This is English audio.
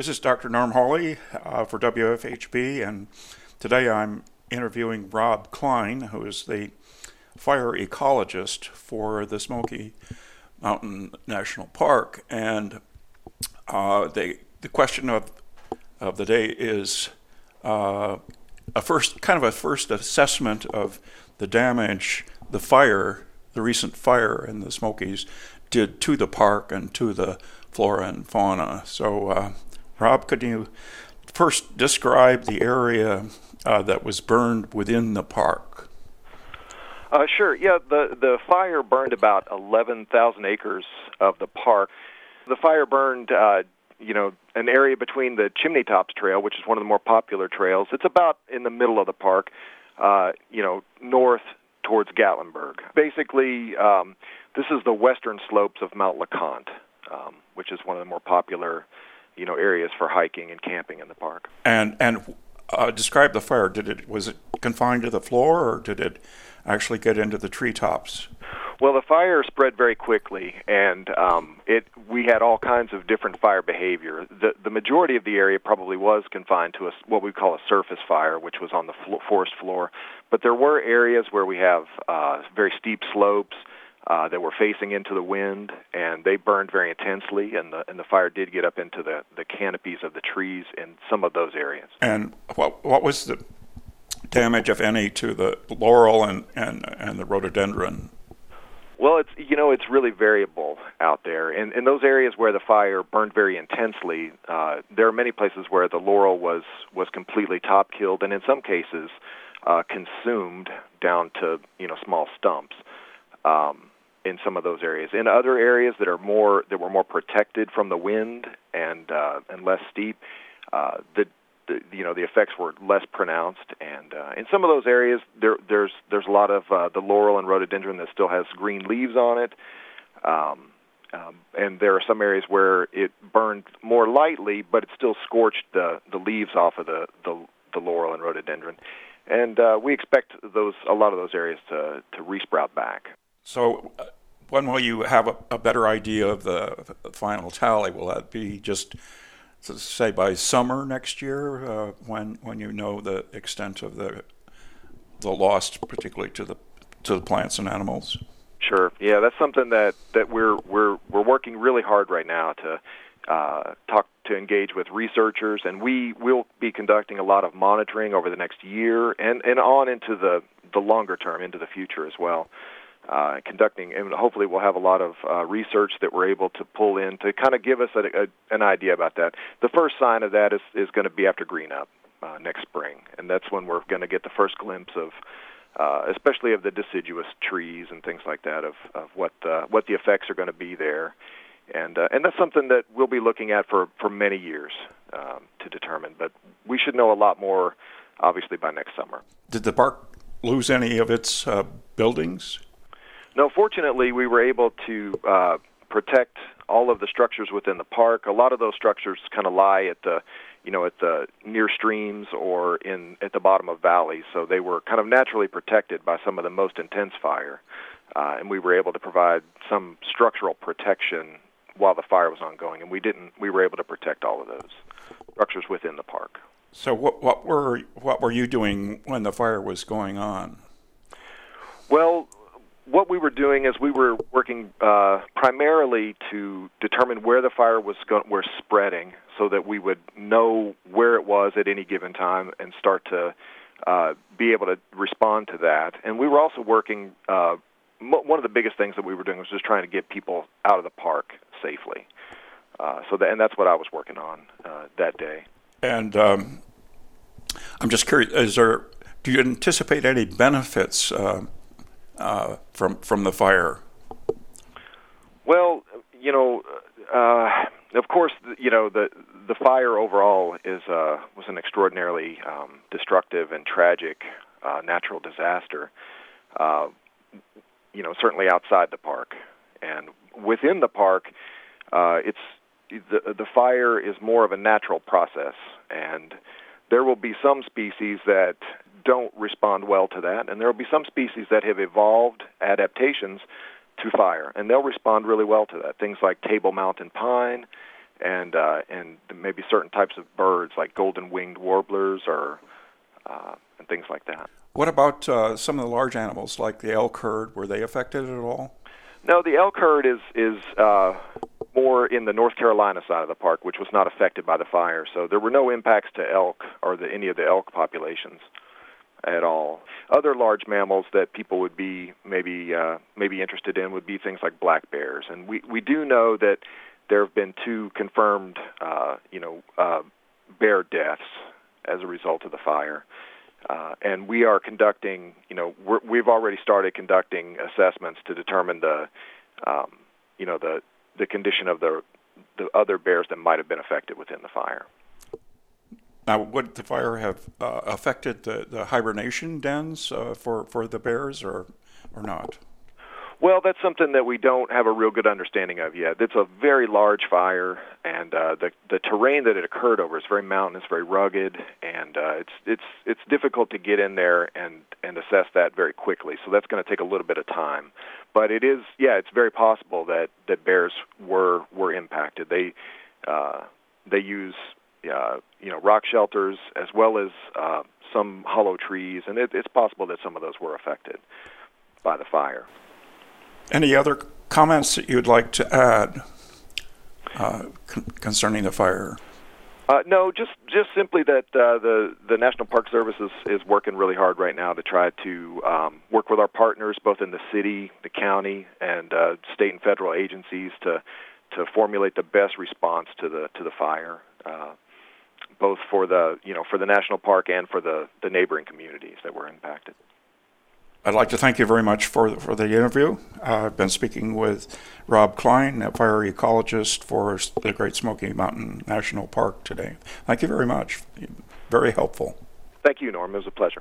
This is Dr. Norm Holy uh, for WFHB, and today I'm interviewing Rob Klein, who is the fire ecologist for the Smoky Mountain National Park. And uh, the, the question of, of the day is uh, a first kind of a first assessment of the damage the fire, the recent fire in the Smokies, did to the park and to the flora and fauna. So, uh, Rob, could you first describe the area uh, that was burned within the park? Uh, sure. Yeah, the the fire burned about 11,000 acres of the park. The fire burned, uh, you know, an area between the Chimney Tops Trail, which is one of the more popular trails. It's about in the middle of the park, uh, you know, north towards Gatlinburg. Basically, um, this is the western slopes of Mount LeConte, um, which is one of the more popular, you know, areas for hiking and camping in the park. And and uh, describe the fire. Did it was it confined to the floor, or did it actually get into the treetops? Well, the fire spread very quickly, and um, it we had all kinds of different fire behavior. The the majority of the area probably was confined to a, what we call a surface fire, which was on the flo- forest floor. But there were areas where we have uh, very steep slopes uh, that were facing into the wind, and they burned very intensely, and the and the fire did get up into the the canopies of the trees in some of those areas. And what what was the damage, if any, to the laurel and and and the rhododendron? Well, it's you know it's really variable out there. In in those areas where the fire burned very intensely, uh, there are many places where the laurel was was completely top killed, and in some cases uh, consumed down to you know small stumps. Um, in some of those areas. In other areas that are more that were more protected from the wind and uh, and less steep, uh, the, the you know the effects were less pronounced. And uh, in some of those areas, there there's there's a lot of uh, the laurel and rhododendron that still has green leaves on it. Um, um, and there are some areas where it burned more lightly, but it still scorched the the leaves off of the the, the laurel and rhododendron. And uh, we expect those a lot of those areas to to resprout back. So, uh, when will you have a, a, better idea of the final tally? Will that be just, say, by summer next year, uh, when when you know the extent of the the loss, particularly to the to the plants and animals? Sure. Yeah, that's something that that we're we're we're working really hard right now to uh, talk to engage with researchers, and we will be conducting a lot of monitoring over the next year and and on into the the longer term, into the future as well uh, conducting, and hopefully we'll have a lot of uh, research that we're able to pull in to kind of give us a, a, an idea about that. The first sign of that is, is going to be after green up uh, next spring, and that's when we're going to get the first glimpse of, uh, especially of the deciduous trees and things like that, of, of what uh, what the effects are going to be there, and uh, and that's something that we'll be looking at for for many years um, to determine. But we should know a lot more, obviously, by next summer. Did the park lose any of its uh, buildings? No, fortunately, we were able to uh, protect all of the structures within the park. A lot of those structures kind of lie at the, you know, at the near streams or in at the bottom of valleys, so they were kind of naturally protected by some of the most intense fire, uh, and we were able to provide some structural protection while the fire was ongoing, and we didn't. We were able to protect all of those structures within the park. So, what what were what were you doing when the fire was going on? Well, what we were doing is we were working uh, primarily to determine where the fire was going, were spreading, so that we would know where it was at any given time and start to uh, be able to respond to that. And we were also working. Uh, mo- one of the biggest things that we were doing was just trying to get people out of the park safely. Uh, so that, and that's what I was working on uh, that day. And um, I'm just curious: is there? Do you anticipate any benefits? Uh, uh, from from the fire? Well, you know, uh, of course, you know the the fire overall is uh, was an extraordinarily um, destructive and tragic uh, natural disaster. Uh, you know, certainly outside the park, and within the park, uh, it's the the fire is more of a natural process, and there will be some species that don't respond well to that, and there will be some species that have evolved adaptations to fire, and they'll respond really well to that. Things like table mountain pine and uh, and maybe certain types of birds like golden winged warblers or uh, and things like that. What about uh, some of the large animals like the elk herd? Were they affected at all? No, the elk herd is is uh, more in the North Carolina side of the park, which was not affected by the fire. So there were no impacts to elk or the, any of the elk populations at all. Other large mammals that people would be maybe uh, maybe interested in would be things like black bears, and we we do know that there have been two confirmed uh, you know uh, bear deaths as a result of the fire. Uh, and we are conducting, you know, we're, we've already started conducting assessments to determine the, um, you know, the the condition of the the other bears that might have been affected within the fire. Now, would the fire have uh, affected the, the hibernation dens uh, for for the bears, or or not? Well, that's something that we don't have a real good understanding of yet. It's a very large fire, and uh, the the terrain that it occurred over is very mountainous, very rugged, and uh, it's it's it's difficult to get in there and and assess that very quickly. So that's going to take a little bit of time. But it is, yeah, it's very possible that that bears were were impacted. They uh, they use rock shelters as well as uh, some hollow trees, and it, it's possible that some of those were affected by the fire. Any other comments that you'd like to add uh, con- concerning the fire? Uh, no, just just simply that uh, the the National Park Service is, is working really hard right now to try to um, work with our partners, both in the city, the county, and uh, state and federal agencies, to to formulate the best response to the to the fire, uh, both for the you know for the national park and for the the neighboring communities that were impacted. I'd like to thank you very much for for the interview. Uh, I've been speaking with Rob Klein, a fire ecologist for the Great Smoky Mountain National Park today. Thank you very much. Very helpful. Thank you, Norm. It was a pleasure.